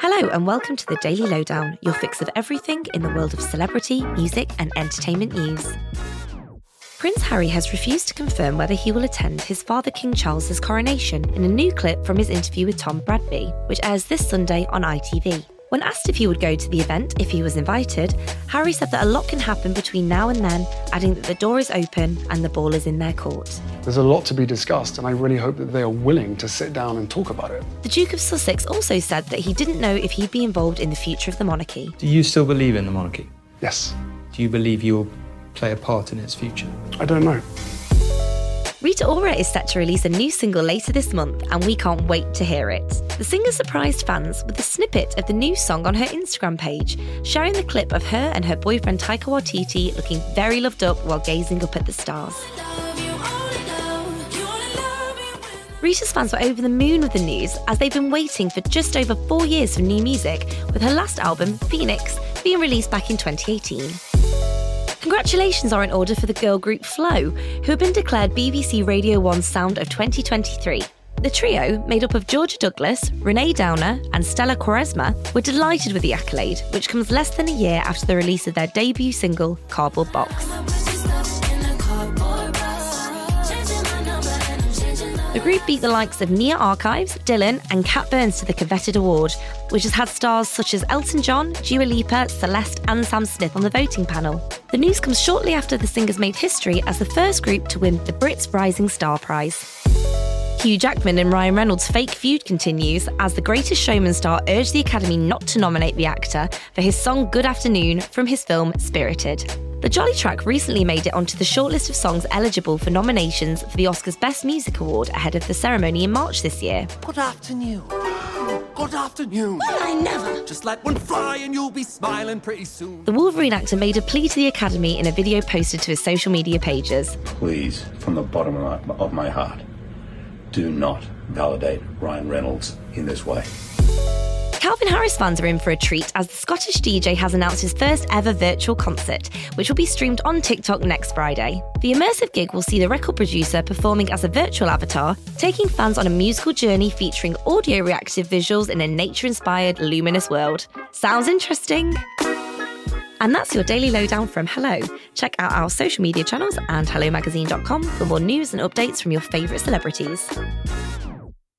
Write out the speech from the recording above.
Hello, and welcome to the Daily Lowdown, your fix of everything in the world of celebrity, music, and entertainment news. Prince Harry has refused to confirm whether he will attend his father King Charles's coronation in a new clip from his interview with Tom Bradby, which airs this Sunday on ITV. When asked if he would go to the event if he was invited, Harry said that a lot can happen between now and then, adding that the door is open and the ball is in their court. There's a lot to be discussed, and I really hope that they are willing to sit down and talk about it. The Duke of Sussex also said that he didn't know if he'd be involved in the future of the monarchy. Do you still believe in the monarchy? Yes. Do you believe you'll play a part in its future? I don't know. Rita Ora is set to release a new single later this month, and we can't wait to hear it. The singer surprised fans with a snippet of the new song on her Instagram page, sharing the clip of her and her boyfriend Taika Waititi looking very loved up while gazing up at the stars. Rita's fans were over the moon with the news as they've been waiting for just over four years for new music, with her last album, Phoenix, being released back in 2018. Congratulations are in order for the girl group FLO, who have been declared BBC Radio 1's Sound of 2023. The trio, made up of Jorja Douglas, Renee Downer, and Stella Quaresma, were delighted with the accolade, which comes less than a year after the release of their debut single, Cardboard Box. The group beat the likes of Nia Archives, Dylan, and Cat Burns to the coveted award, which has had stars such as Elton John, Dua Lipa, Celeste, and Sam Smith on the voting panel. The news comes shortly after the singers made history as the first group to win the Brits Rising Star Prize. Hugh Jackman and Ryan Reynolds' fake feud continues as the Greatest Showman star urged the Academy not to nominate the actor for his song Good Afternoon from his film Spirited. The Jolly track recently made it onto the shortlist of songs eligible for nominations for the Oscars Best Music Award ahead of the ceremony in March this year. Good afternoon. Good afternoon. Well, I never. Just let one fly and you'll be smiling pretty soon. The Wolverine actor made a plea to the Academy in a video posted to his social media pages. Please, from the bottom of my, of my heart, do not validate Ryan Reynolds in this way. Calvin Harris fans are in for a treat as the Scottish DJ has announced his first ever virtual concert, which will be streamed on TikTok next Friday. The immersive gig will see the record producer performing as a virtual avatar, taking fans on a musical journey featuring audio reactive visuals in a nature inspired, luminous world. Sounds interesting? And that's your daily lowdown from Hello. Check out our social media channels and HelloMagazine.com for more news and updates from your favourite celebrities.